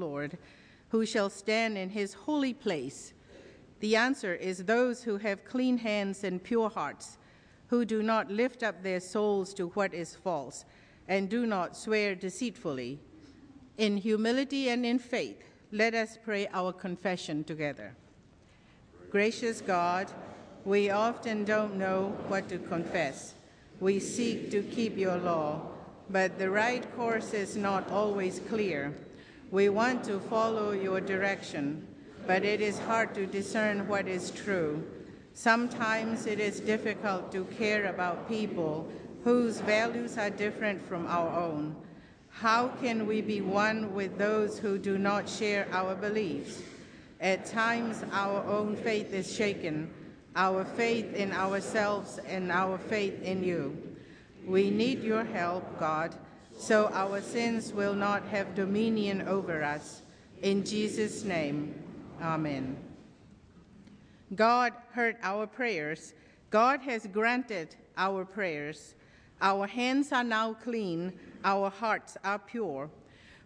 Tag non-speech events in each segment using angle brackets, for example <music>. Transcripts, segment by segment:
Lord, who shall stand in his holy place? The answer is those who have clean hands and pure hearts, who do not lift up their souls to what is false, and do not swear deceitfully. In humility and in faith, let us pray our confession together. Gracious God, we often don't know what to confess. We seek to keep your law, but the right course is not always clear. We want to follow your direction, but it is hard to discern what is true. Sometimes it is difficult to care about people whose values are different from our own. How can we be one with those who do not share our beliefs? At times, our own faith is shaken, our faith in ourselves and our faith in you. We need your help, God, so our sins will not have dominion over us. In Jesus' name, amen. God heard our prayers. God has granted our prayers. Our hands are now clean, our hearts are pure.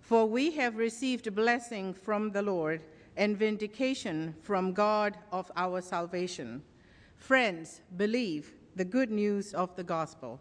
For we have received blessing from the Lord and vindication from God of our salvation. Friends, believe the good news of the gospel.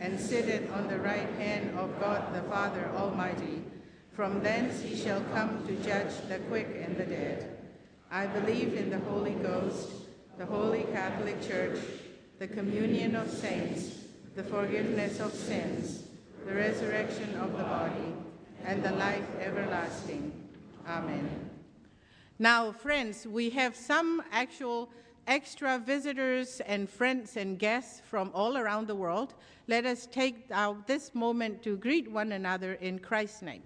and sitteth on the right hand of God the Father Almighty. From thence he shall come to judge the quick and the dead. I believe in the Holy Ghost, the holy Catholic Church, the communion of saints, the forgiveness of sins, the resurrection of the body, and the life everlasting. Amen. Now, friends, we have some actual extra visitors and friends and guests from all around the world, let us take out this moment to greet one another in Christ's name.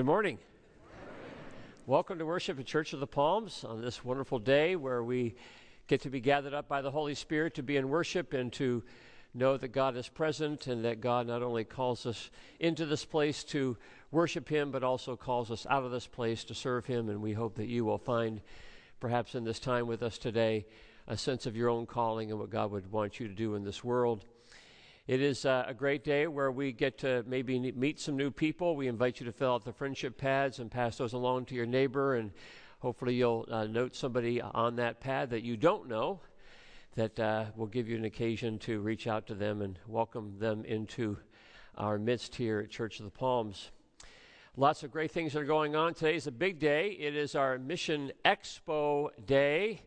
Good morning. Welcome to worship at Church of the Palms on this wonderful day where we get to be gathered up by the Holy Spirit to be in worship and to know that God is present and that God not only calls us into this place to worship Him, but also calls us out of this place to serve Him. And we hope that you will find, perhaps in this time with us today, a sense of your own calling and what God would want you to do in this world. It is uh, a great day where we get to maybe meet some new people. We invite you to fill out the friendship pads and pass those along to your neighbor, and hopefully you'll uh, note somebody on that pad that you don't know that uh, will give you an occasion to reach out to them and welcome them into our midst here at Church of the Palms. Lots of great things are going on. Today is a big day. It is our Mission Expo Day.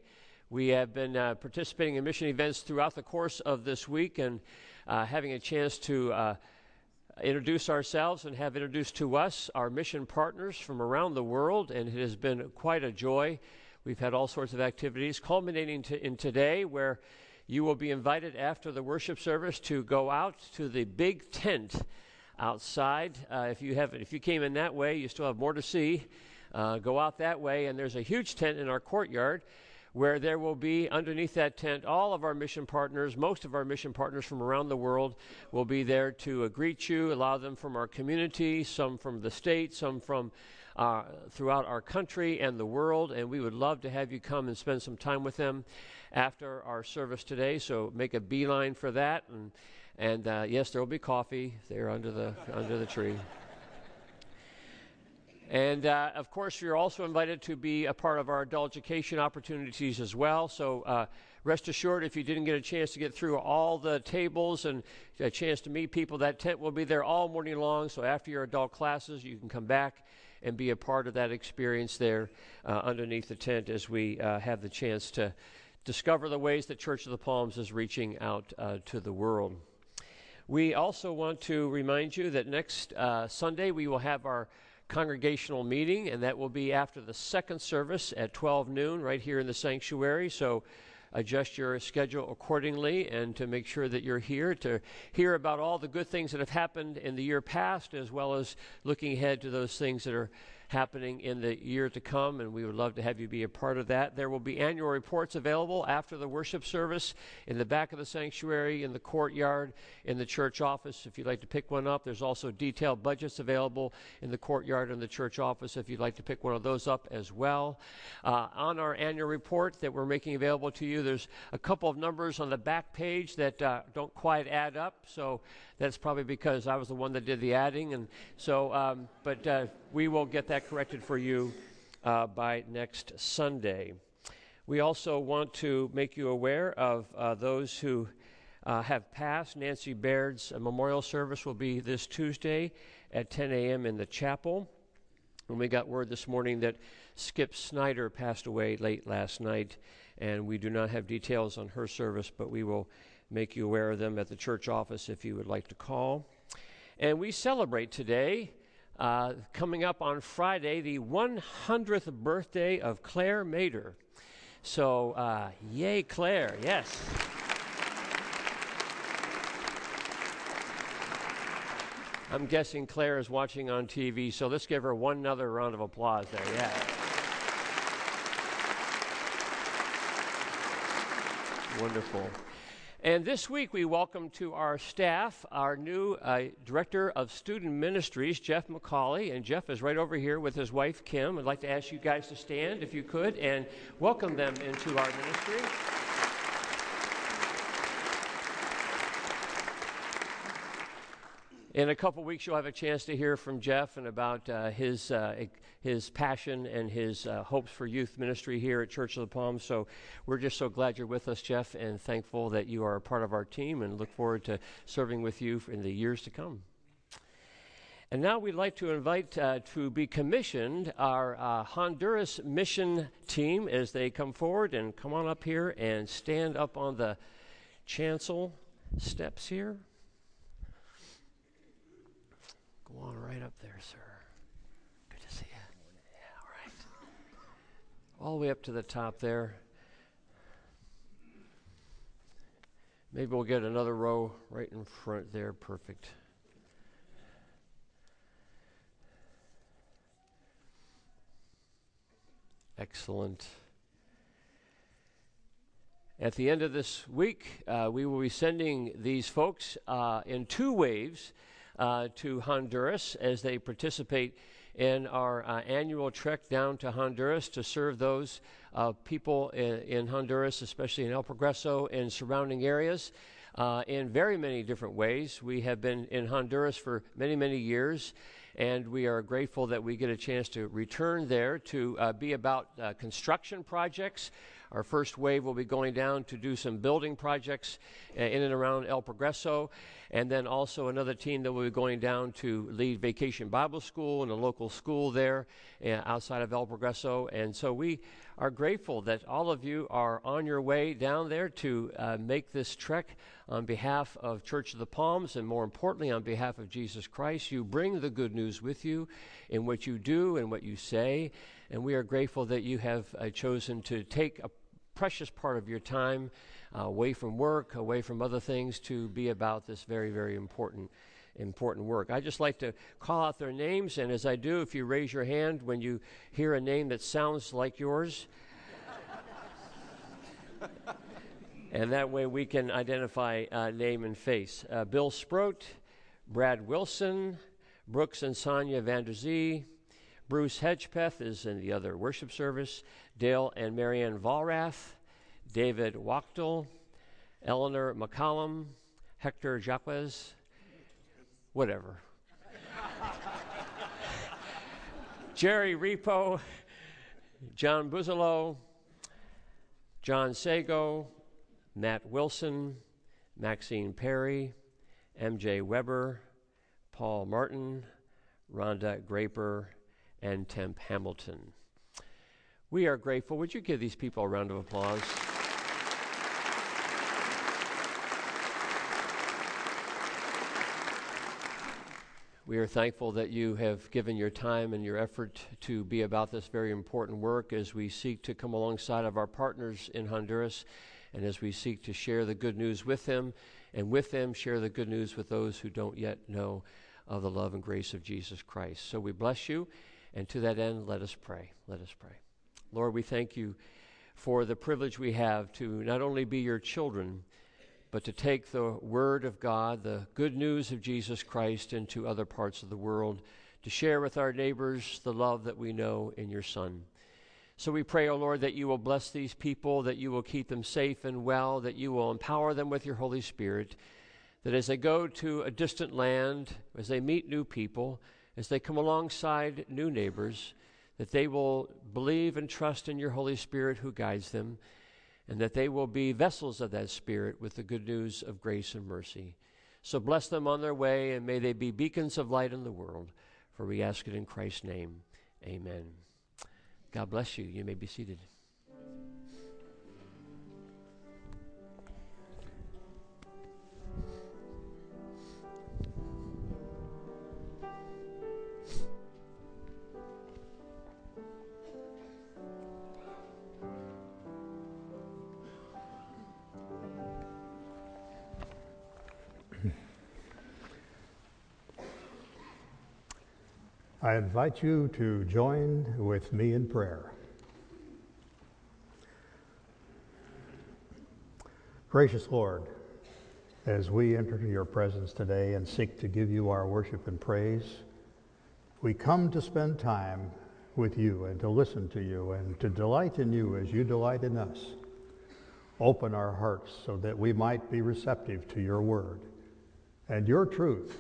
We have been uh, participating in mission events throughout the course of this week and uh, having a chance to uh, introduce ourselves and have introduced to us our mission partners from around the world, and it has been quite a joy. We've had all sorts of activities, culminating to, in today, where you will be invited after the worship service to go out to the big tent outside. Uh, if you have, if you came in that way, you still have more to see. Uh, go out that way, and there's a huge tent in our courtyard where there will be underneath that tent all of our mission partners, most of our mission partners from around the world will be there to uh, greet you. A lot of them from our community, some from the state, some from uh, throughout our country and the world. And we would love to have you come and spend some time with them after our service today. So make a beeline for that. And, and uh, yes, there will be coffee there under the under the tree. And uh, of course, you're also invited to be a part of our adult education opportunities as well. So uh, rest assured, if you didn't get a chance to get through all the tables and a chance to meet people, that tent will be there all morning long. So after your adult classes, you can come back and be a part of that experience there uh, underneath the tent as we uh, have the chance to discover the ways that Church of the Palms is reaching out uh, to the world. We also want to remind you that next uh, Sunday we will have our congregational meeting, and that will be after the second service at 12 noon right here in the sanctuary. So adjust your schedule accordingly and to make sure that you're here to hear about all the good things that have happened in the year past, as well as looking ahead to those things that are happening in the year to come, and we would love to have you be a part of that. There will be annual reports available after the worship service in the back of the sanctuary, in the courtyard, in the church office if you'd like to pick one up. There's also detailed budgets available in the courtyard and the church office if you'd like to pick one of those up as well. Uh, on our annual report that we're making available to you, there's a couple of numbers on the back page that uh, don't quite add up, so that's probably because I was the one that did the adding, and so. Um, but uh, we will get that corrected for you uh, by next Sunday. We also want to make you aware of uh, those who uh, have passed. Nancy Baird's memorial service will be this Tuesday at 10 a.m. in the chapel. And we got word this morning that Skip Snyder passed away late last night, and we do not have details on her service, but we will make you aware of them at the church office if you would like to call. And we celebrate today, uh, coming up on Friday, the 100th birthday of Claire Mater. So, uh, yay, Claire, yes. I'm guessing Claire is watching on TV, so let's give her one another round of applause there. Yeah. Wonderful. And this week we welcome to our staff our new uh, Director of Student Ministries, Jeff McCauley. And Jeff is right over here with his wife, Kim. I'd like to ask you guys to stand, if you could, and welcome them into our ministry. In a couple weeks, you'll have a chance to hear from Jeff and about uh, his uh, his passion and his uh, hopes for youth ministry here at Church of the Palms. So we're just so glad you're with us, Jeff, and thankful that you are a part of our team and look forward to serving with you in the years to come. And now we'd like to invite uh, to be commissioned our uh, Honduras mission team as they come forward and come on up here and stand up on the chancel steps here. On right up there, sir. Good to see you. Yeah, all right. All the way up to the top there. Maybe we'll get another row right in front there. Perfect. Excellent. At the end of this week, uh, we will be sending these folks uh, in two waves uh, to Honduras as they participate in our uh, annual trek down to Honduras to serve those uh, people in, in, Honduras, especially in El Progreso and surrounding areas. uh, in very many different ways. We have been in Honduras for many, many years, and we are grateful that we get a chance to return there to uh, be about uh, construction projects. Our first wave will be going down to do some building projects uh, in and around El Progreso, and then also another team that will be going down to lead Vacation Bible School in a local school there uh, outside of El Progreso. And so we are grateful that all of you are on your way down there to uh, make this trek on behalf of Church of the Palms and more importantly on behalf of Jesus Christ. You bring the good news with you in what you do and what you say. And we are grateful that you have uh, chosen to take a precious part of your time uh, away from work, away from other things to be about this very, very important important work. I just like to call out their names, and as I do, if you raise your hand when you hear a name that sounds like yours, <laughs> and that way we can identify uh, name and face. Uh, Bill Sproat, Brad Wilson, Brooks and Sonia Vanderzee, Bruce Hedgepeth is in the other worship service, Dale and Marianne Valrath, David Wachtel, Eleanor McCollum, Hector Jacquez, whatever. <laughs> Jerry Repo, John Buzalo, John Sago, Matt Wilson, Maxine Perry, MJ Weber, Paul Martin, Rhonda Graper, and Temp Hamilton. We are grateful. Would you give these people a round of applause? We are thankful that you have given your time and your effort to be about this very important work as we seek to come alongside of our partners in Honduras and as we seek to share the good news with them and with them share the good news with those who don't yet know of the love and grace of Jesus Christ. So we bless you, and to that end, let us pray. Let us pray. Lord, we thank you for the privilege we have to not only be your children but to take the Word of God, the good news of Jesus Christ, into other parts of the world, to share with our neighbors the love that we know in your Son. So we pray, O oh Lord, that you will bless these people, that you will keep them safe and well, that you will empower them with your Holy Spirit, that as they go to a distant land, as they meet new people, as they come alongside new neighbors, that they will believe and trust in your Holy Spirit who guides them and that they will be vessels of that Spirit with the good news of grace and mercy. So bless them on their way, and may they be beacons of light in the world. For we ask it in Christ's name. Amen. God bless you. You may be seated. I invite you to join with me in prayer. Gracious Lord, as we enter your presence today and seek to give you our worship and praise, we come to spend time with you and to listen to you and to delight in you as you delight in us. Open our hearts so that we might be receptive to your word and your truth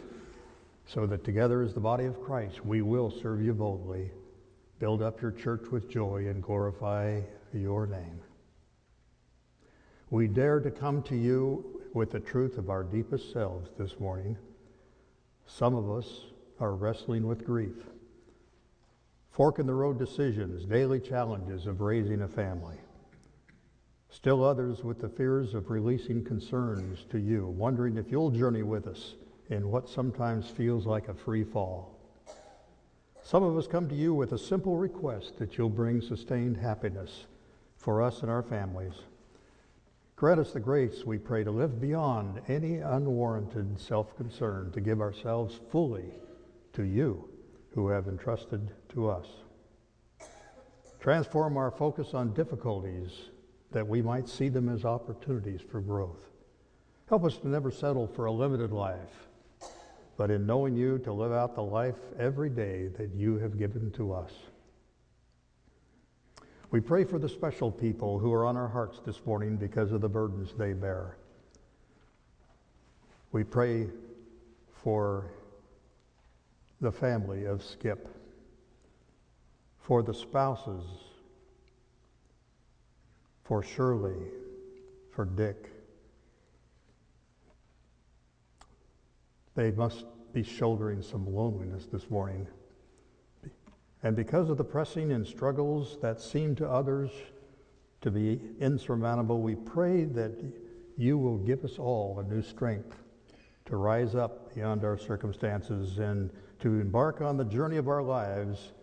so that together as the body of Christ, we will serve you boldly, build up your church with joy, and glorify your name. We dare to come to you with the truth of our deepest selves this morning. Some of us are wrestling with grief, fork in the road decisions, daily challenges of raising a family. Still others with the fears of releasing concerns to you, wondering if you'll journey with us in what sometimes feels like a free fall. Some of us come to you with a simple request that you'll bring sustained happiness for us and our families. Grant us the grace, we pray, to live beyond any unwarranted self concern, to give ourselves fully to you who have entrusted to us. Transform our focus on difficulties that we might see them as opportunities for growth. Help us to never settle for a limited life but in knowing you to live out the life every day that you have given to us. We pray for the special people who are on our hearts this morning because of the burdens they bear. We pray for the family of Skip, for the spouses, for Shirley, for Dick. They must be shouldering some loneliness this morning. And because of the pressing and struggles that seem to others to be insurmountable, we pray that you will give us all a new strength to rise up beyond our circumstances and to embark on the journey of our lives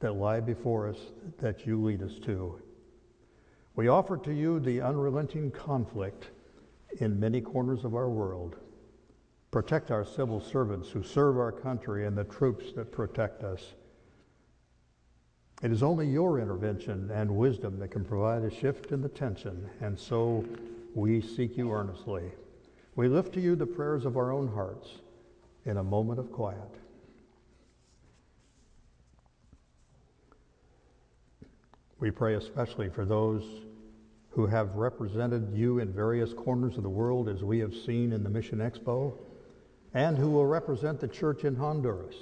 that lie before us that you lead us to. We offer to you the unrelenting conflict in many corners of our world. Protect our civil servants who serve our country and the troops that protect us. It is only your intervention and wisdom that can provide a shift in the tension, and so we seek you earnestly. We lift to you the prayers of our own hearts in a moment of quiet. We pray especially for those who have represented you in various corners of the world, as we have seen in the Mission Expo, and who will represent the church in Honduras.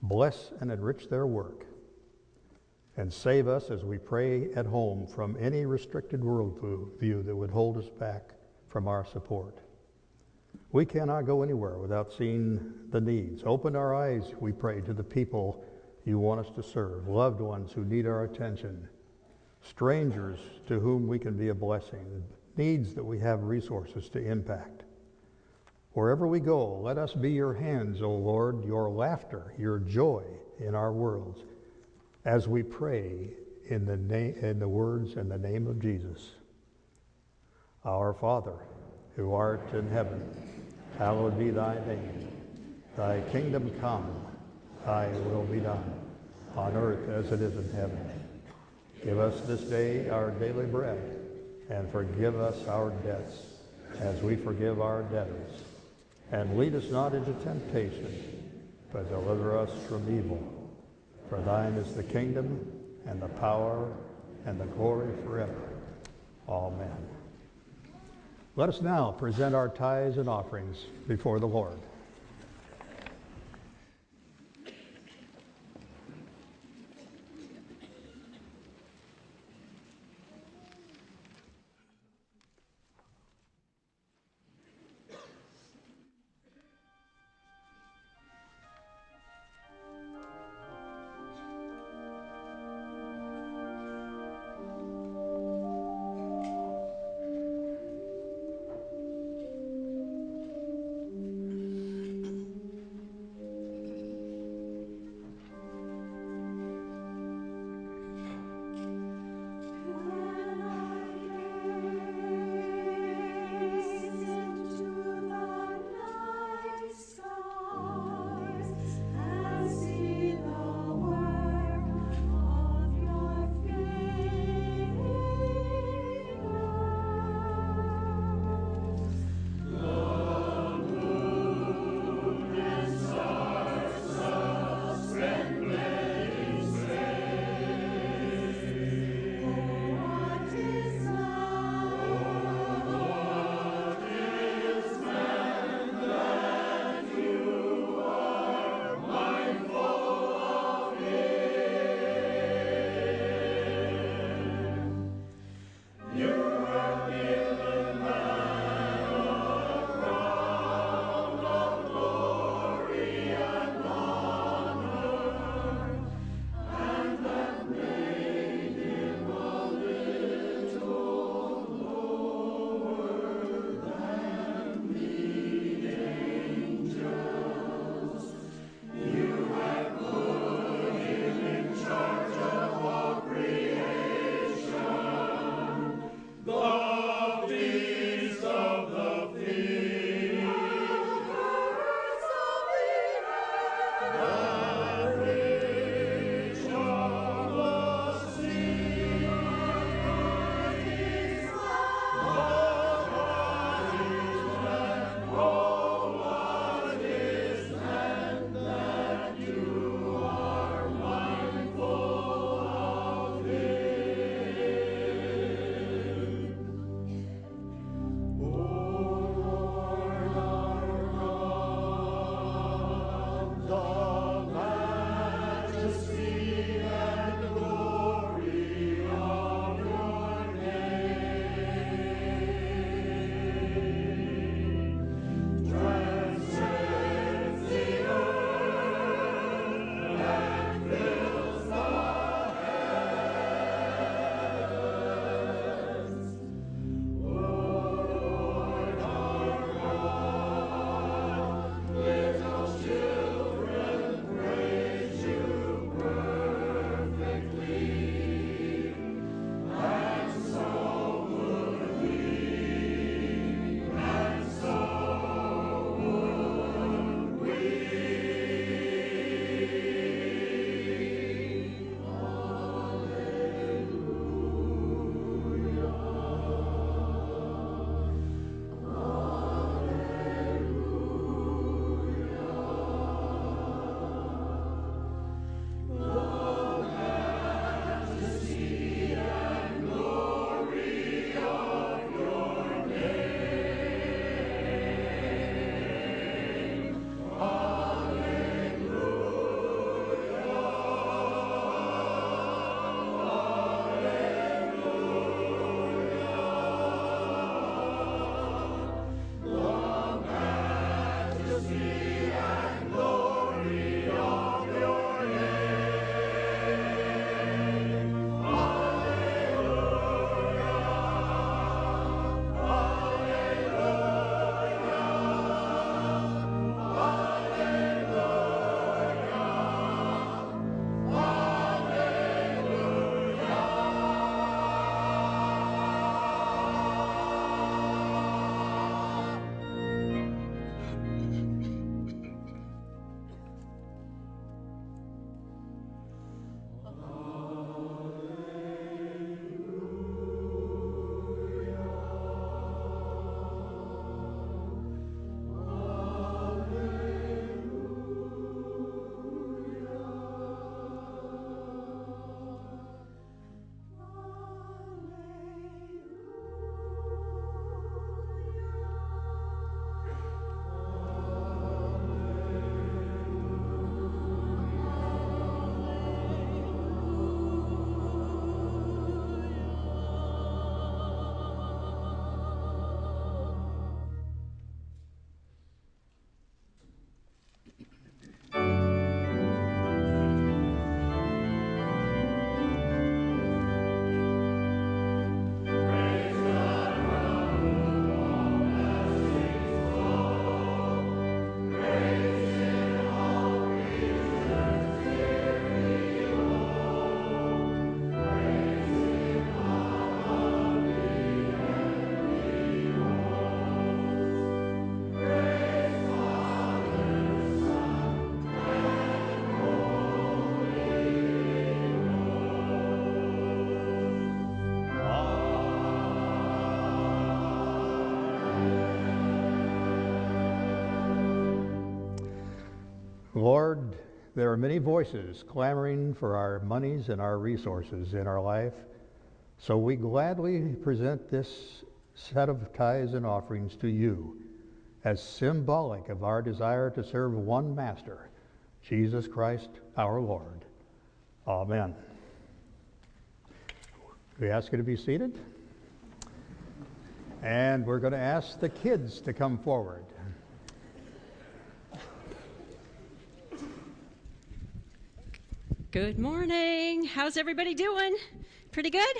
Bless and enrich their work and save us as we pray at home from any restricted worldview that would hold us back from our support. We cannot go anywhere without seeing the needs. Open our eyes, we pray, to the people you want us to serve, loved ones who need our attention, strangers to whom we can be a blessing, needs that we have resources to impact. Wherever we go, let us be your hands, O Lord, your laughter, your joy in our worlds as we pray in the, na- in the words and the name of Jesus. Our Father, who art in heaven, hallowed be thy name. Thy kingdom come, thy will be done, on earth as it is in heaven. Give us this day our daily bread, and forgive us our debts, as we forgive our debtors. And lead us not into temptation, but deliver us from evil. For thine is the kingdom and the power and the glory forever. Amen. Let us now present our tithes and offerings before the Lord. There are many voices clamoring for our monies and our resources in our life. So we gladly present this set of tithes and offerings to you as symbolic of our desire to serve one master, Jesus Christ our Lord. Amen. We ask you to be seated. And we're going to ask the kids to come forward. Good morning. How's everybody doing? Pretty good?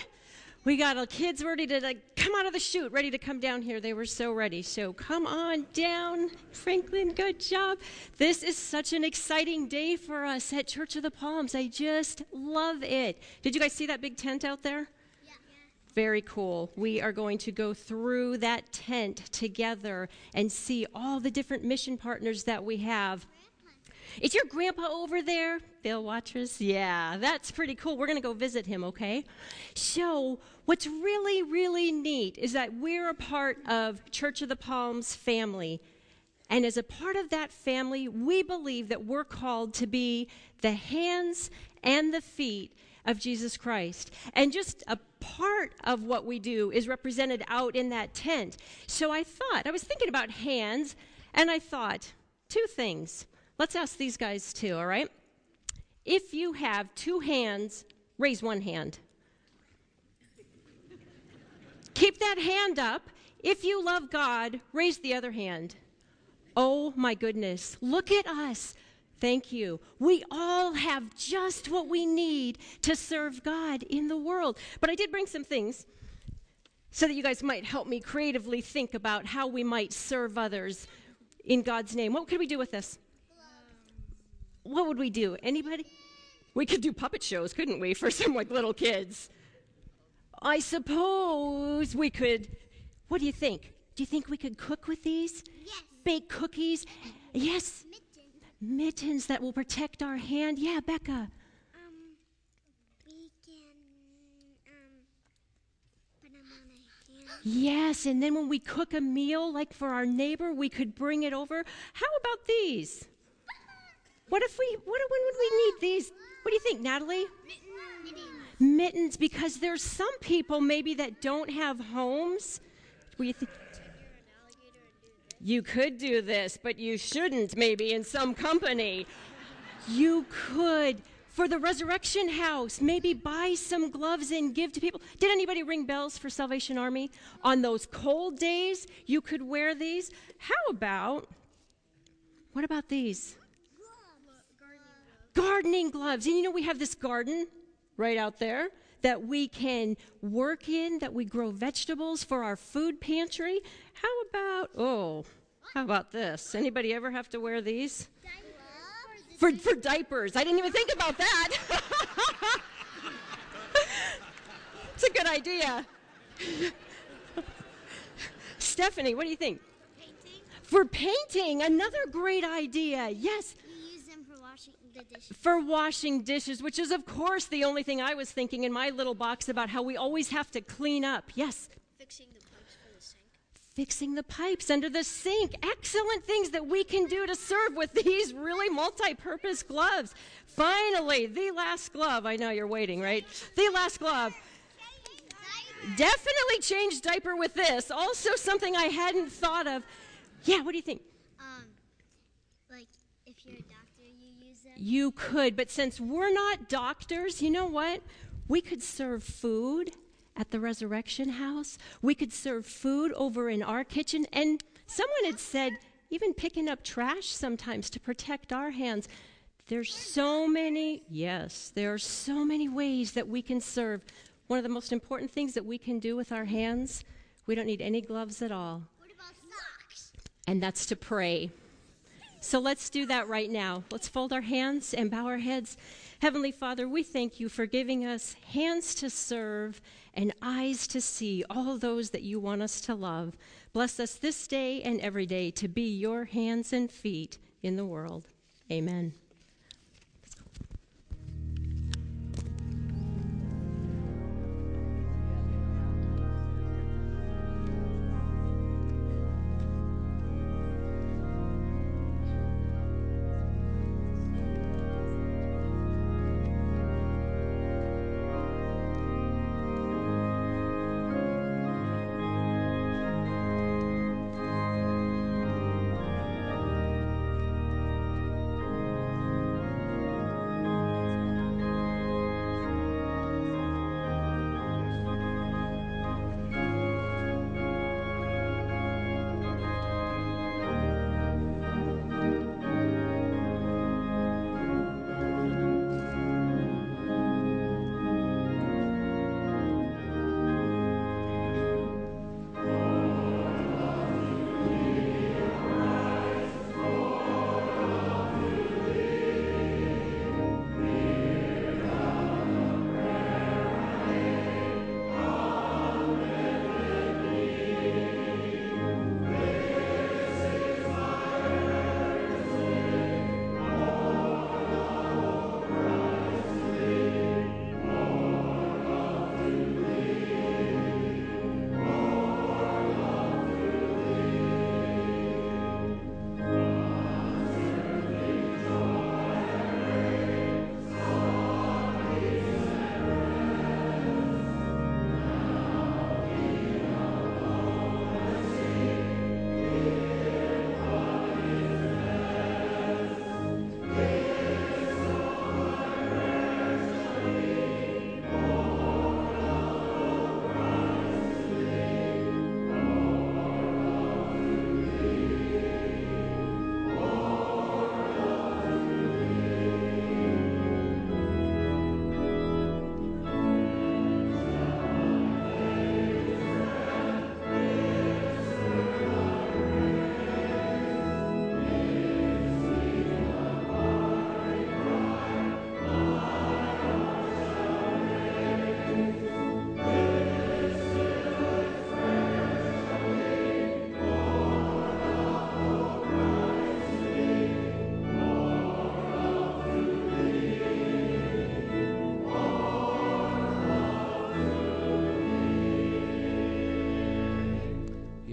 We got our kids ready to like, come out of the chute, ready to come down here. They were so ready. So come on down. Franklin, good job. This is such an exciting day for us at Church of the Palms. I just love it. Did you guys see that big tent out there? Very cool. We are going to go through that tent together and see all the different mission partners that we have. Is your grandpa over there? Bill Watchers? Yeah, that's pretty cool. We're going to go visit him, okay? So, what's really, really neat is that we're a part of Church of the Palms family. And as a part of that family, we believe that we're called to be the hands and the feet of Jesus Christ. And just a part of what we do is represented out in that tent. So I thought, I was thinking about hands, and I thought, two things. Let's ask these guys too, all right? If you have two hands, raise one hand. Keep that hand up. If you love God, raise the other hand. Oh my goodness, look at us. Thank you. We all have just what we need to serve God in the world. But I did bring some things so that you guys might help me creatively think about how we might serve others in God's name. What could we do with this? What would we do? Anybody? We could do puppet shows, couldn't we, for <laughs> some like little kids? I suppose we could. What do you think? Do you think we could cook with these? Yes. Bake cookies? Yes mittens that will protect our hand. Yeah, Becca. Um, we can um, put them on a hand. Yes, and then when we cook a meal, like for our neighbor, we could bring it over. How about these? What if we? What? When would we need these? What do you think, Natalie? Mittens. Mittens, because there's some people maybe that don't have homes. Think? You could do this, but you shouldn't, maybe, in some company. You could, for the resurrection house, maybe buy some gloves and give to people. Did anybody ring bells for Salvation Army? On those cold days, you could wear these. How about, what about these? Gardening gloves. And you know, we have this garden right out there that we can work in, that we grow vegetables for our food pantry. How about, oh, how about this? Anybody ever have to wear these? For, for diapers. I didn't even think about that. <laughs> it's a good idea. <laughs> Stephanie, what do you think? Painting. For painting, another great idea. Yes, We use them for washing the dishes. for washing dishes, which is, of course, the only thing I was thinking in my little box about how we always have to clean up. Yes, Fixing the pipes for the sink. fixing the pipes under the sink. Excellent things that we can do to serve with these really multi purpose gloves. Finally, the last glove. I know you're waiting, right? The last glove. Definitely change diaper with this. Also, something I hadn't thought of. Yeah, what do you think? Um, like if you're a doctor, you use them. You could, but since we're not doctors, you know what? We could serve food at the resurrection house. We could serve food over in our kitchen. And someone had said, even picking up trash sometimes to protect our hands. There's so many, yes, there are so many ways that we can serve. One of the most important things that we can do with our hands, we don't need any gloves at all, What about socks? and that's to pray. So let's do that right now. Let's fold our hands and bow our heads. Heavenly Father, we thank you for giving us hands to serve and eyes to see all those that you want us to love. Bless us this day and every day to be your hands and feet in the world. Amen.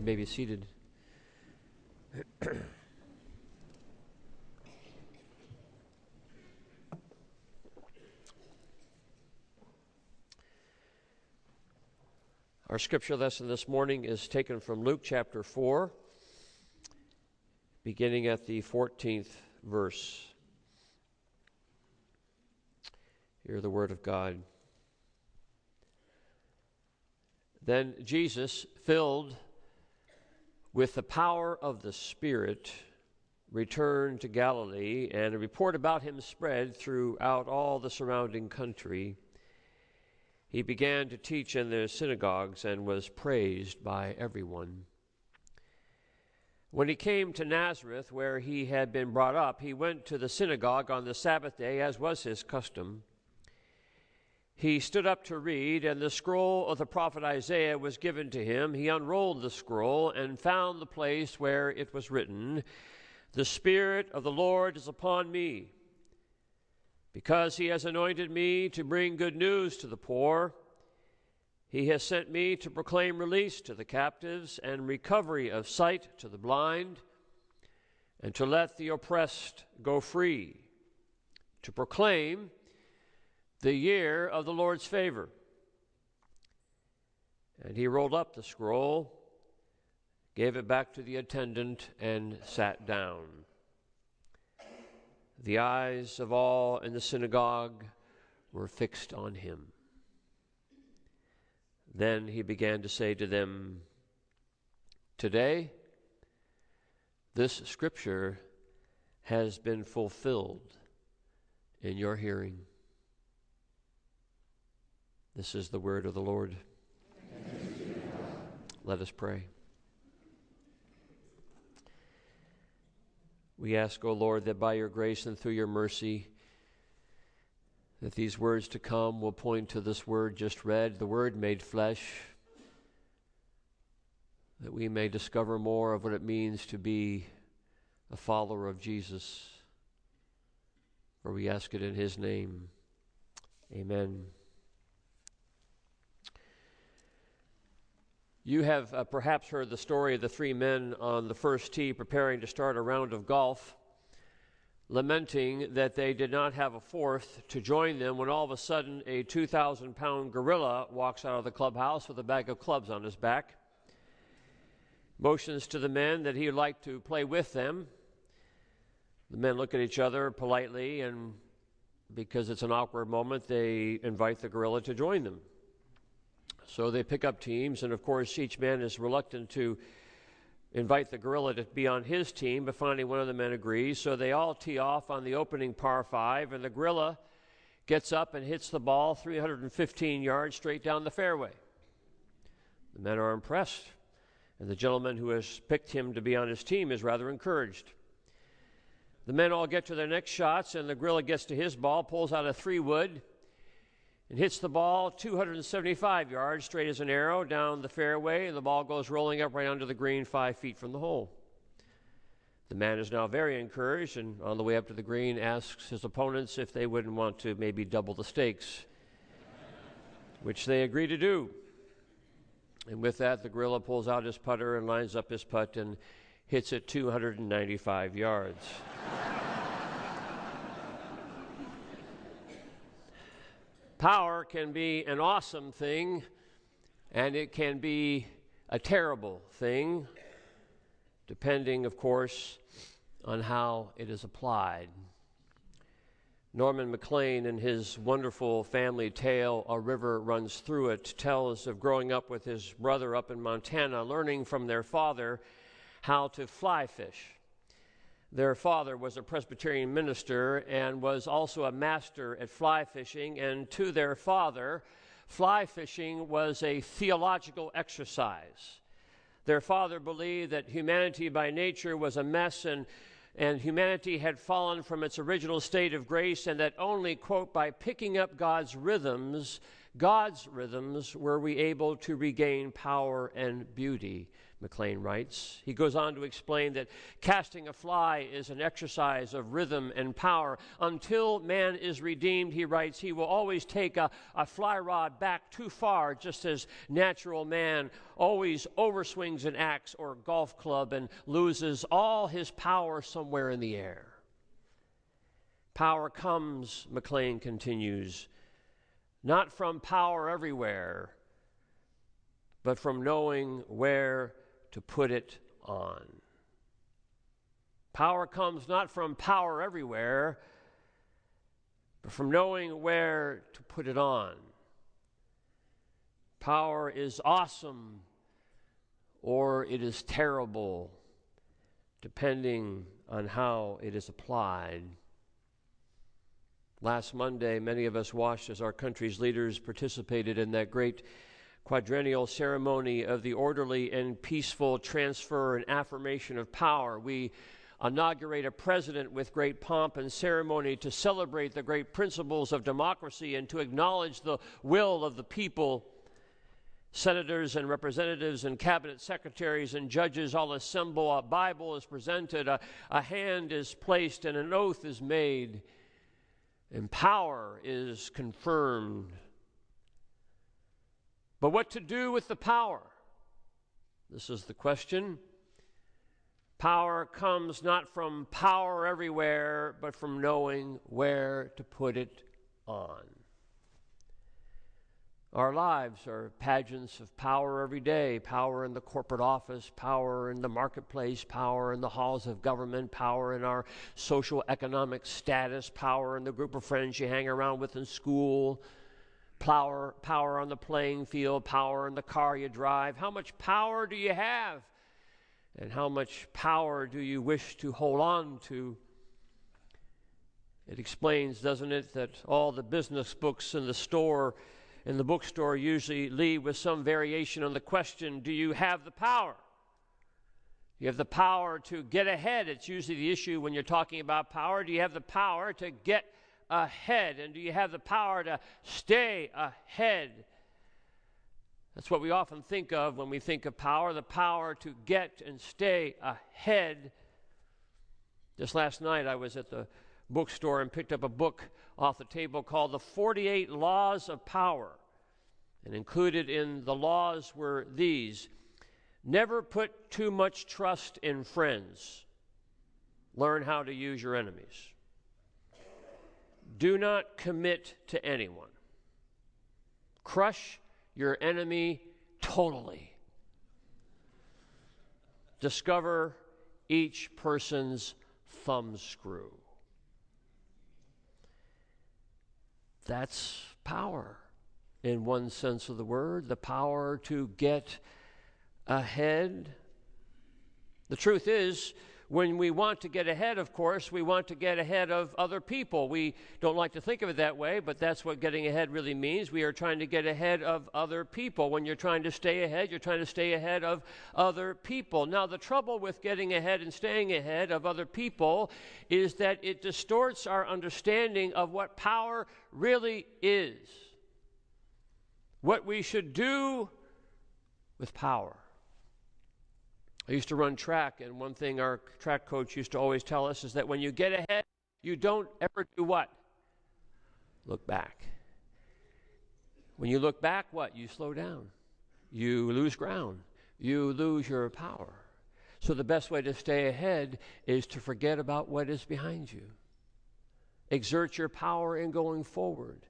May be seated. Our scripture lesson this morning is taken from Luke chapter 4, beginning at the 14th verse. Hear the word of God. Then Jesus, filled with the power of the Spirit, returned to Galilee, and a report about him spread throughout all the surrounding country. He began to teach in their synagogues and was praised by everyone. When he came to Nazareth, where he had been brought up, he went to the synagogue on the Sabbath day, as was his custom. He stood up to read, and the scroll of the prophet Isaiah was given to him. He unrolled the scroll and found the place where it was written, The Spirit of the Lord is upon me, because he has anointed me to bring good news to the poor. He has sent me to proclaim release to the captives and recovery of sight to the blind, and to let the oppressed go free, to proclaim the year of the Lord's favor. And he rolled up the scroll, gave it back to the attendant, and sat down. The eyes of all in the synagogue were fixed on him. Then he began to say to them, Today, this scripture has been fulfilled in your hearing. This is the word of the Lord. Let us pray. We ask, O Lord, that by your grace and through your mercy, that these words to come will point to this word just read, the word made flesh, that we may discover more of what it means to be a follower of Jesus. For we ask it in his name. Amen. You have uh, perhaps heard the story of the three men on the first tee preparing to start a round of golf, lamenting that they did not have a fourth to join them when all of a sudden a 2,000 pound gorilla walks out of the clubhouse with a bag of clubs on his back, motions to the men that he would like to play with them. The men look at each other politely, and because it's an awkward moment, they invite the gorilla to join them. So they pick up teams, and of course, each man is reluctant to invite the gorilla to be on his team, but finally one of the men agrees. So they all tee off on the opening par five, and the gorilla gets up and hits the ball 315 yards straight down the fairway. The men are impressed, and the gentleman who has picked him to be on his team is rather encouraged. The men all get to their next shots, and the gorilla gets to his ball, pulls out a three wood and hits the ball 275 yards straight as an arrow down the fairway, and the ball goes rolling up right onto the green five feet from the hole. The man is now very encouraged, and on the way up to the green, asks his opponents if they wouldn't want to maybe double the stakes, <laughs> which they agree to do. And with that, the gorilla pulls out his putter and lines up his putt and hits it 295 yards. <laughs> Power can be an awesome thing, and it can be a terrible thing, depending, of course, on how it is applied. Norman Maclean, in his wonderful family tale, A River Runs Through It, tells of growing up with his brother up in Montana, learning from their father how to fly fish. Their father was a Presbyterian minister and was also a master at fly fishing, and to their father, fly fishing was a theological exercise. Their father believed that humanity by nature was a mess and, and humanity had fallen from its original state of grace, and that only, quote, by picking up God's rhythms God's rhythms were we able to regain power and beauty. Maclean writes. He goes on to explain that casting a fly is an exercise of rhythm and power. Until man is redeemed, he writes, he will always take a, a fly rod back too far, just as natural man always overswings an axe or golf club and loses all his power somewhere in the air. Power comes, Maclean continues, not from power everywhere, but from knowing where to put it on. Power comes not from power everywhere, but from knowing where to put it on. Power is awesome or it is terrible, depending on how it is applied. Last Monday, many of us watched as our country's leaders participated in that great quadrennial ceremony of the orderly and peaceful transfer and affirmation of power. We inaugurate a president with great pomp and ceremony to celebrate the great principles of democracy and to acknowledge the will of the people. Senators and representatives and cabinet secretaries and judges all assemble. A Bible is presented, a, a hand is placed, and an oath is made, and power is confirmed. But what to do with the power? This is the question. Power comes not from power everywhere, but from knowing where to put it on. Our lives are pageants of power every day power in the corporate office, power in the marketplace, power in the halls of government, power in our social economic status, power in the group of friends you hang around with in school, power, power on the playing field, power in the car you drive. How much power do you have? And how much power do you wish to hold on to? It explains, doesn't it, that all the business books in the store, in the bookstore, usually lead with some variation on the question Do you have the power? You have the power to get ahead. It's usually the issue when you're talking about power. Do you have the power to get ahead? And do you have the power to stay ahead? That's what we often think of when we think of power the power to get and stay ahead. Just last night, I was at the bookstore and picked up a book off the table called The 48 Laws of Power. And included in the laws were these Never put too much trust in friends, learn how to use your enemies. Do not commit to anyone. Crush your enemy totally. Discover each person's thumb That's power in one sense of the word the power to get ahead. The truth is, when we want to get ahead, of course, we want to get ahead of other people. We don't like to think of it that way, but that's what getting ahead really means. We are trying to get ahead of other people. When you're trying to stay ahead, you're trying to stay ahead of other people. Now, the trouble with getting ahead and staying ahead of other people is that it distorts our understanding of what power really is, what we should do with power. I used to run track, and one thing our track coach used to always tell us is that when you get ahead, you don't ever do what? Look back. When you look back, what? You slow down. You lose ground. You lose your power. So the best way to stay ahead is to forget about what is behind you. Exert your power in going forward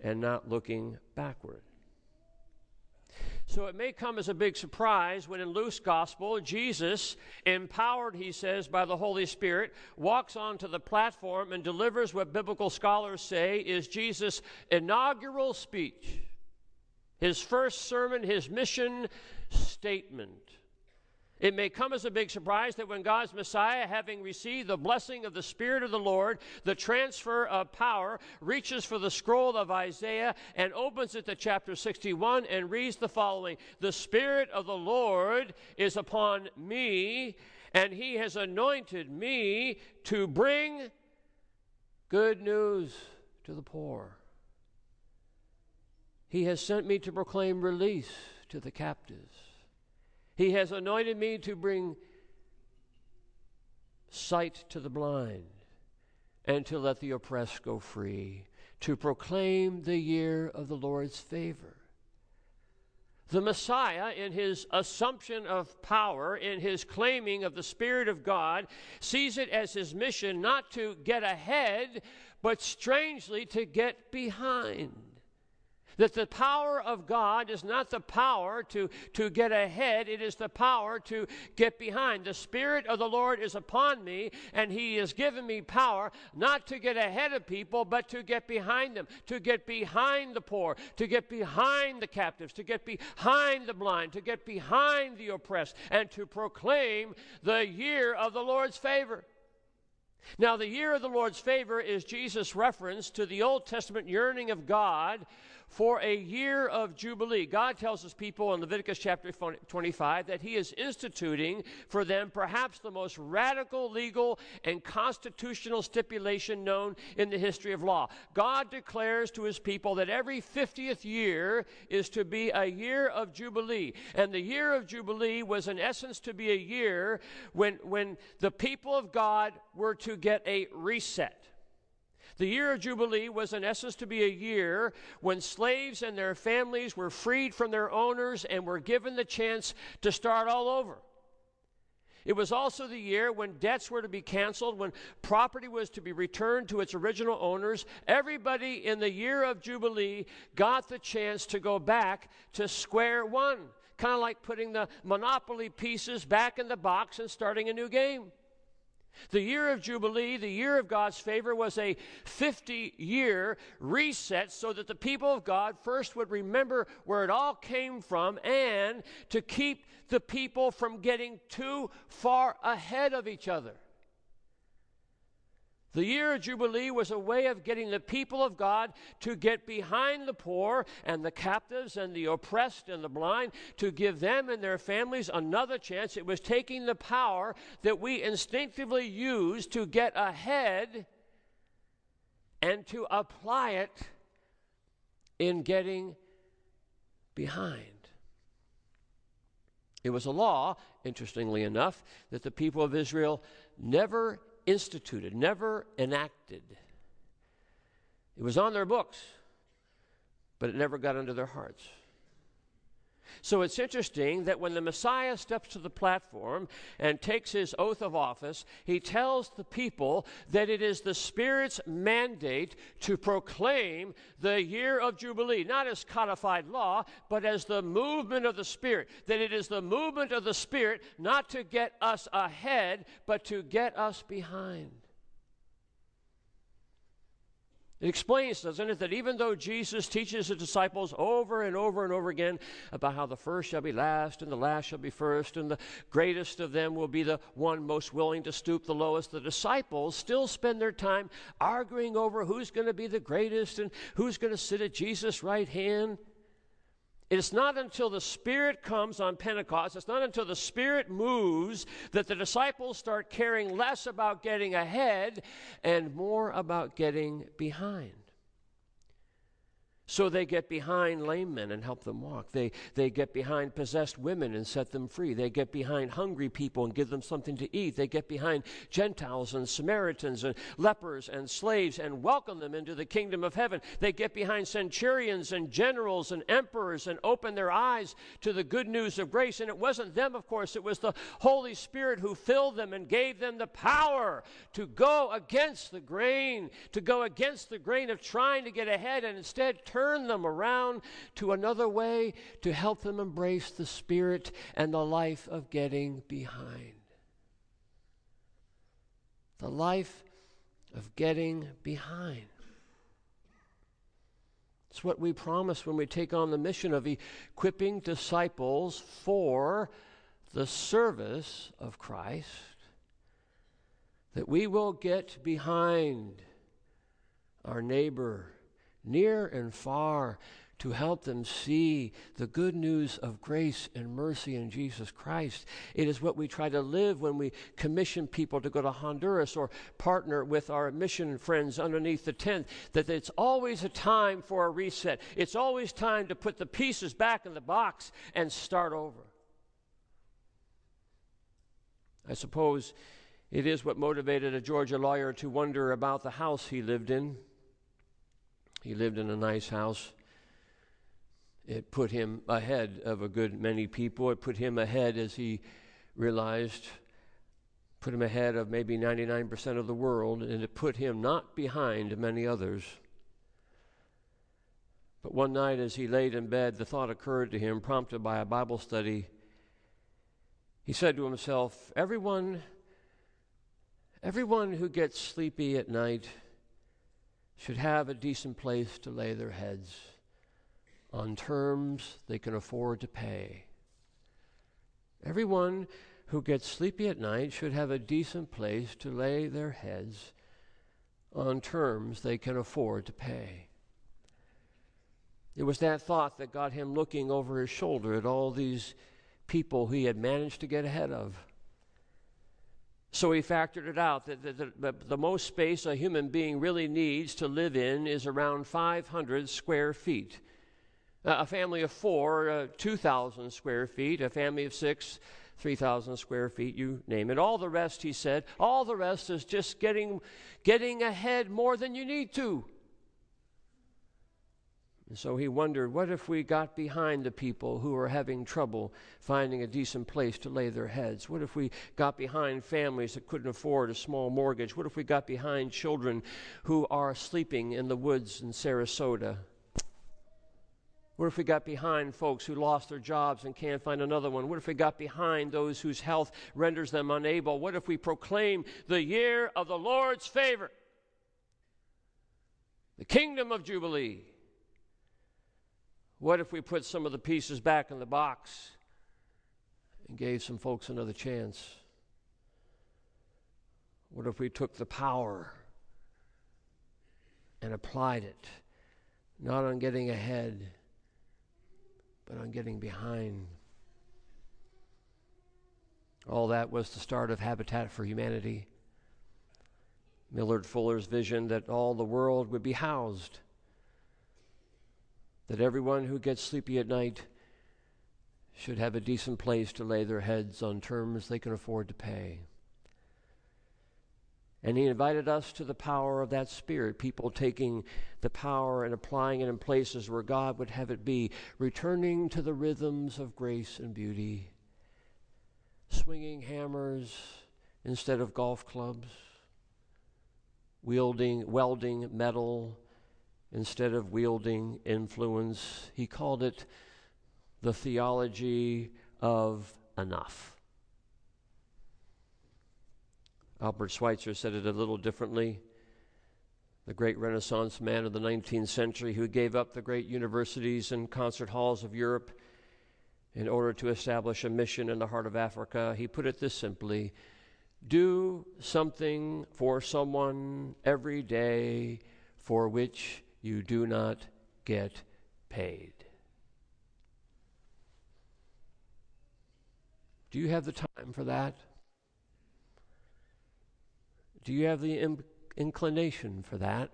and not looking backward. So it may come as a big surprise when in Luke's gospel, Jesus, empowered, he says, by the Holy Spirit, walks onto the platform and delivers what biblical scholars say is Jesus' inaugural speech, his first sermon, his mission statement. It may come as a big surprise that when God's Messiah, having received the blessing of the Spirit of the Lord, the transfer of power, reaches for the scroll of Isaiah and opens it to chapter 61 and reads the following The Spirit of the Lord is upon me, and he has anointed me to bring good news to the poor. He has sent me to proclaim release to the captives. He has anointed me to bring sight to the blind and to let the oppressed go free, to proclaim the year of the Lord's favor. The Messiah, in his assumption of power, in his claiming of the Spirit of God, sees it as his mission not to get ahead, but strangely to get behind. That the power of God is not the power to, to get ahead, it is the power to get behind. The Spirit of the Lord is upon me, and He has given me power not to get ahead of people, but to get behind them, to get behind the poor, to get behind the captives, to get behind the blind, to get behind the oppressed, and to proclaim the year of the Lord's favor. Now, the year of the Lord's favor is Jesus' reference to the Old Testament yearning of God for a year of Jubilee. God tells his people in Leviticus chapter 25 that he is instituting for them perhaps the most radical legal and constitutional stipulation known in the history of law. God declares to his people that every 50th year is to be a year of Jubilee. And the year of Jubilee was, in essence, to be a year when, when the people of God were to get a reset. The year of Jubilee was, in essence, to be a year when slaves and their families were freed from their owners and were given the chance to start all over. It was also the year when debts were to be canceled, when property was to be returned to its original owners. Everybody in the year of Jubilee got the chance to go back to square one, kind of like putting the Monopoly pieces back in the box and starting a new game. The year of Jubilee, the year of God's favor, was a 50 year reset so that the people of God first would remember where it all came from and to keep the people from getting too far ahead of each other. The year of Jubilee was a way of getting the people of God to get behind the poor and the captives and the oppressed and the blind, to give them and their families another chance. It was taking the power that we instinctively use to get ahead and to apply it in getting behind. It was a law, interestingly enough, that the people of Israel never instituted, never enacted. It was on their books, but it never got into their hearts. So it's interesting that when the Messiah steps to the platform and takes his oath of office, he tells the people that it is the Spirit's mandate to proclaim the year of Jubilee, not as codified law, but as the movement of the Spirit. That it is the movement of the Spirit not to get us ahead, but to get us behind. It explains, doesn't it, that even though Jesus teaches his disciples over and over and over again about how the first shall be last and the last shall be first and the greatest of them will be the one most willing to stoop the lowest, the disciples still spend their time arguing over who's going to be the greatest and who's going to sit at Jesus' right hand. It's not until the Spirit comes on Pentecost, it's not until the Spirit moves that the disciples start caring less about getting ahead and more about getting behind. So they get behind lame men and help them walk. They, they get behind possessed women and set them free. They get behind hungry people and give them something to eat. They get behind Gentiles and Samaritans and lepers and slaves and welcome them into the kingdom of heaven. They get behind centurions and generals and emperors and open their eyes to the good news of grace. And it wasn't them, of course, it was the Holy Spirit who filled them and gave them the power to go against the grain, to go against the grain of trying to get ahead and instead turn them around to another way to help them embrace the spirit and the life of getting behind. The life of getting behind. It's what we promise when we take on the mission of equipping disciples for the service of Christ, that we will get behind our neighbor near and far, to help them see the good news of grace and mercy in Jesus Christ. It is what we try to live when we commission people to go to Honduras or partner with our mission friends underneath the tent, that it's always a time for a reset. It's always time to put the pieces back in the box and start over. I suppose it is what motivated a Georgia lawyer to wonder about the house he lived in. He lived in a nice house. It put him ahead of a good many people. It put him ahead as he realized, put him ahead of maybe 99% of the world, and it put him not behind many others. But one night as he laid in bed, the thought occurred to him, prompted by a Bible study. He said to himself, Everyone, everyone who gets sleepy at night should have a decent place to lay their heads on terms they can afford to pay. Everyone who gets sleepy at night should have a decent place to lay their heads on terms they can afford to pay. It was that thought that got him looking over his shoulder at all these people he had managed to get ahead of. So he factored it out that the, the, the, most space a human being really needs to live in is around 500 square feet. A family of four, uh, 2,000 square feet. A family of six, 3,000 square feet, you name it. All the rest, he said, all the rest is just getting, getting ahead more than you need to. And so he wondered what if we got behind the people who are having trouble finding a decent place to lay their heads? What if we got behind families that couldn't afford a small mortgage? What if we got behind children who are sleeping in the woods in Sarasota? What if we got behind folks who lost their jobs and can't find another one? What if we got behind those whose health renders them unable? What if we proclaim the year of the Lord's favor? The kingdom of Jubilee. What if we put some of the pieces back in the box and gave some folks another chance? What if we took the power and applied it, not on getting ahead, but on getting behind? All that was the start of Habitat for Humanity. Millard Fuller's vision that all the world would be housed that everyone who gets sleepy at night should have a decent place to lay their heads on terms they can afford to pay. And he invited us to the power of that spirit, people taking the power and applying it in places where God would have it be, returning to the rhythms of grace and beauty, swinging hammers instead of golf clubs, wielding, welding metal instead of wielding influence. He called it the theology of enough. Albert Schweitzer said it a little differently. The great Renaissance man of the 19th century who gave up the great universities and concert halls of Europe in order to establish a mission in the heart of Africa. He put it this simply Do something for someone every day for which you do not get paid. Do you have the time for that? Do you have the Im- inclination for that?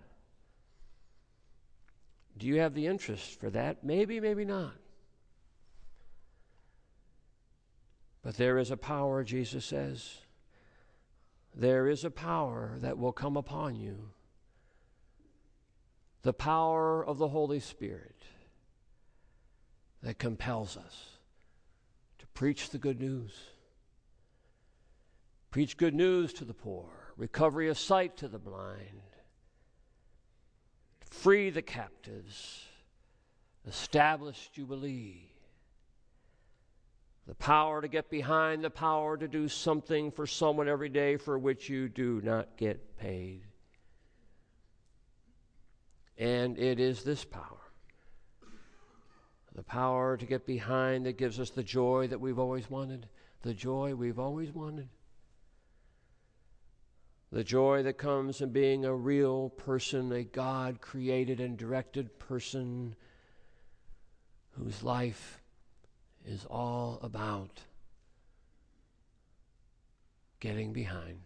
Do you have the interest for that? Maybe, maybe not. But there is a power, Jesus says. There is a power that will come upon you the power of the Holy Spirit that compels us to preach the good news. Preach good news to the poor, recovery of sight to the blind, free the captives, establish Jubilee. The power to get behind, the power to do something for someone every day for which you do not get paid. And it is this power the power to get behind that gives us the joy that we've always wanted, the joy we've always wanted. The joy that comes in being a real person, a God created and directed person whose life is all about getting behind.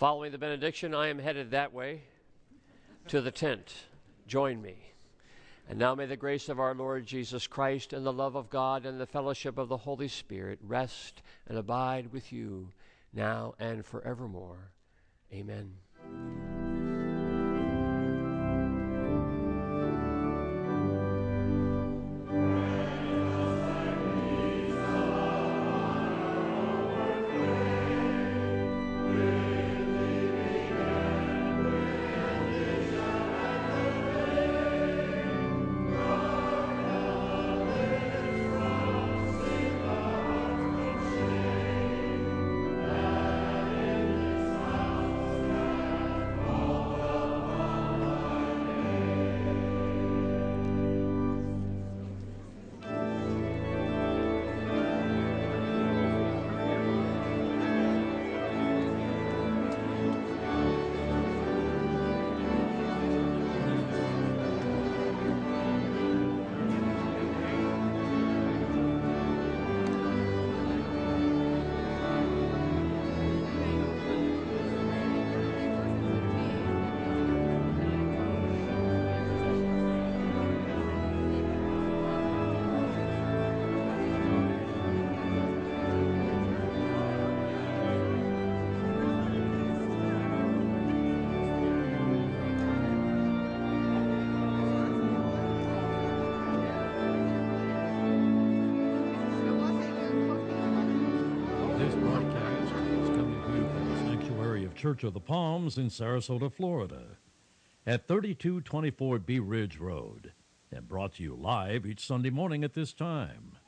Following the benediction, I am headed that way to the tent. Join me. And now may the grace of our Lord Jesus Christ and the love of God and the fellowship of the Holy Spirit rest and abide with you now and forevermore. Amen. Church of the Palms in Sarasota, Florida, at 3224 Bee Ridge Road, and brought to you live each Sunday morning at this time.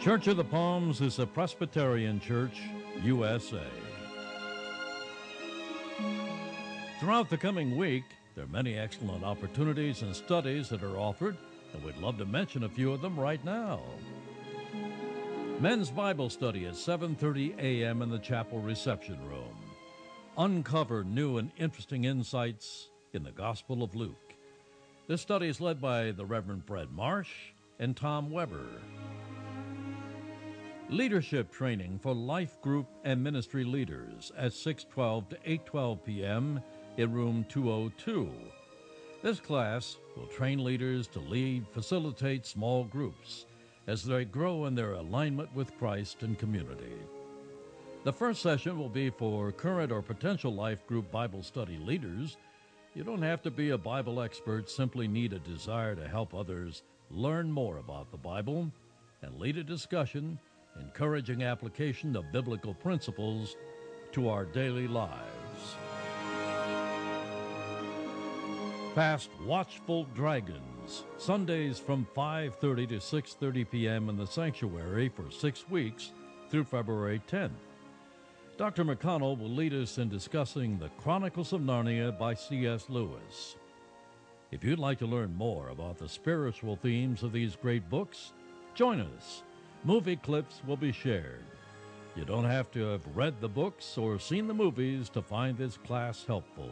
Church of the Palms is a Presbyterian church, USA. Throughout the coming week, There are many excellent opportunities and studies that are offered, and we'd love to mention a few of them right now. Men's Bible study at 7:30 a.m. in the chapel reception room. Uncover new and interesting insights in the Gospel of Luke. This study is led by the Reverend Fred Marsh and Tom Weber. Leadership training for life group and ministry leaders at 6:12 to 8:12 p.m. in room 202. This class will train leaders to lead, facilitate small groups as they grow in their alignment with Christ and community. The first session will be for current or potential life group Bible study leaders. You don't have to be a Bible expert, simply need a desire to help others learn more about the Bible and lead a discussion encouraging application of biblical principles to our daily lives. Past Watchful Dragons, Sundays from 5:30 to 6:30 p.m. in the sanctuary for 6 weeks through February 10th. Dr. McConnell will lead us in discussing The Chronicles of Narnia by C.S. Lewis. If you'd like to learn more about the spiritual themes of these great books, join us Movie clips will be shared. You don't have to have read the books or seen the movies to find this class helpful.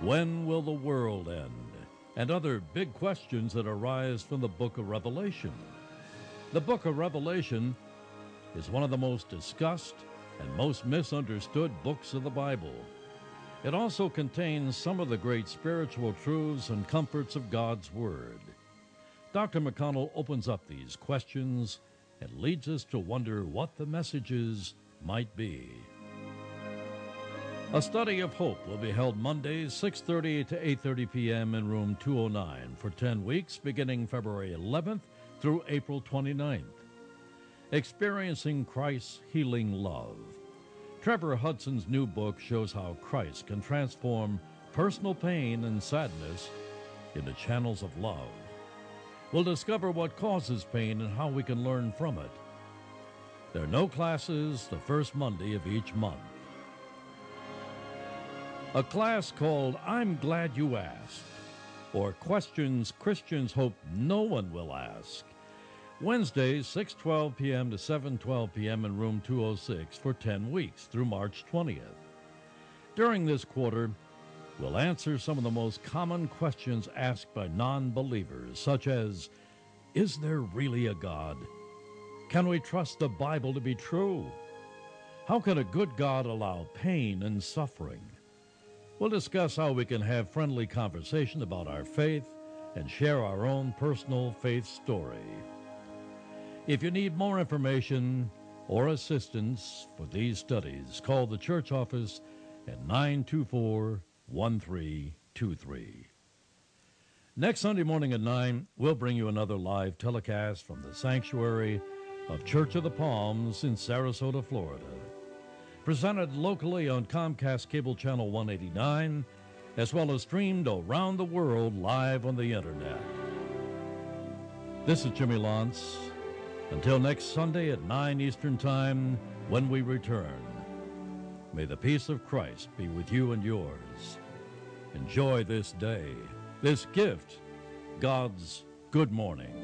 When will the world end? And other big questions that arise from the book of Revelation. The book of Revelation is one of the most discussed and most misunderstood books of the Bible. It also contains some of the great spiritual truths and comforts of God's Word. Dr. McConnell opens up these questions and leads us to wonder what the messages might be. A study of hope will be held Mondays 6:30 to 8:30 p.m. in room 209 for 10 weeks beginning February 11th through April 29th. Experiencing Christ's healing love. Trevor Hudson's new book shows how Christ can transform personal pain and sadness into channels of love. We'll discover what causes pain and how we can learn from it. There are no classes the first Monday of each month. A class called I'm Glad You Asked, or Questions Christians Hope No One Will Ask. Wednesdays, 6:12 p.m. to 7:12 p.m. in room 206 for 10 weeks through March 20th. During this quarter, we'll answer some of the most common questions asked by non believers, such as Is there really a God? Can we trust the Bible to be true? How can a good God allow pain and suffering? We'll discuss how we can have friendly conversation about our faith and share our own personal faith story. If you need more information or assistance for these studies, call the church office at 924 1323. Next Sunday morning at 9, we'll bring you another live telecast from the sanctuary of Church of the Palms in Sarasota, Florida. Presented locally on Comcast Cable Channel 189, as well as streamed around the world live on the internet. This is Jimmy Lance. Until next Sunday at 9 Eastern Time, when we return, may the peace of Christ be with you and yours. Enjoy this day, this gift, God's good morning.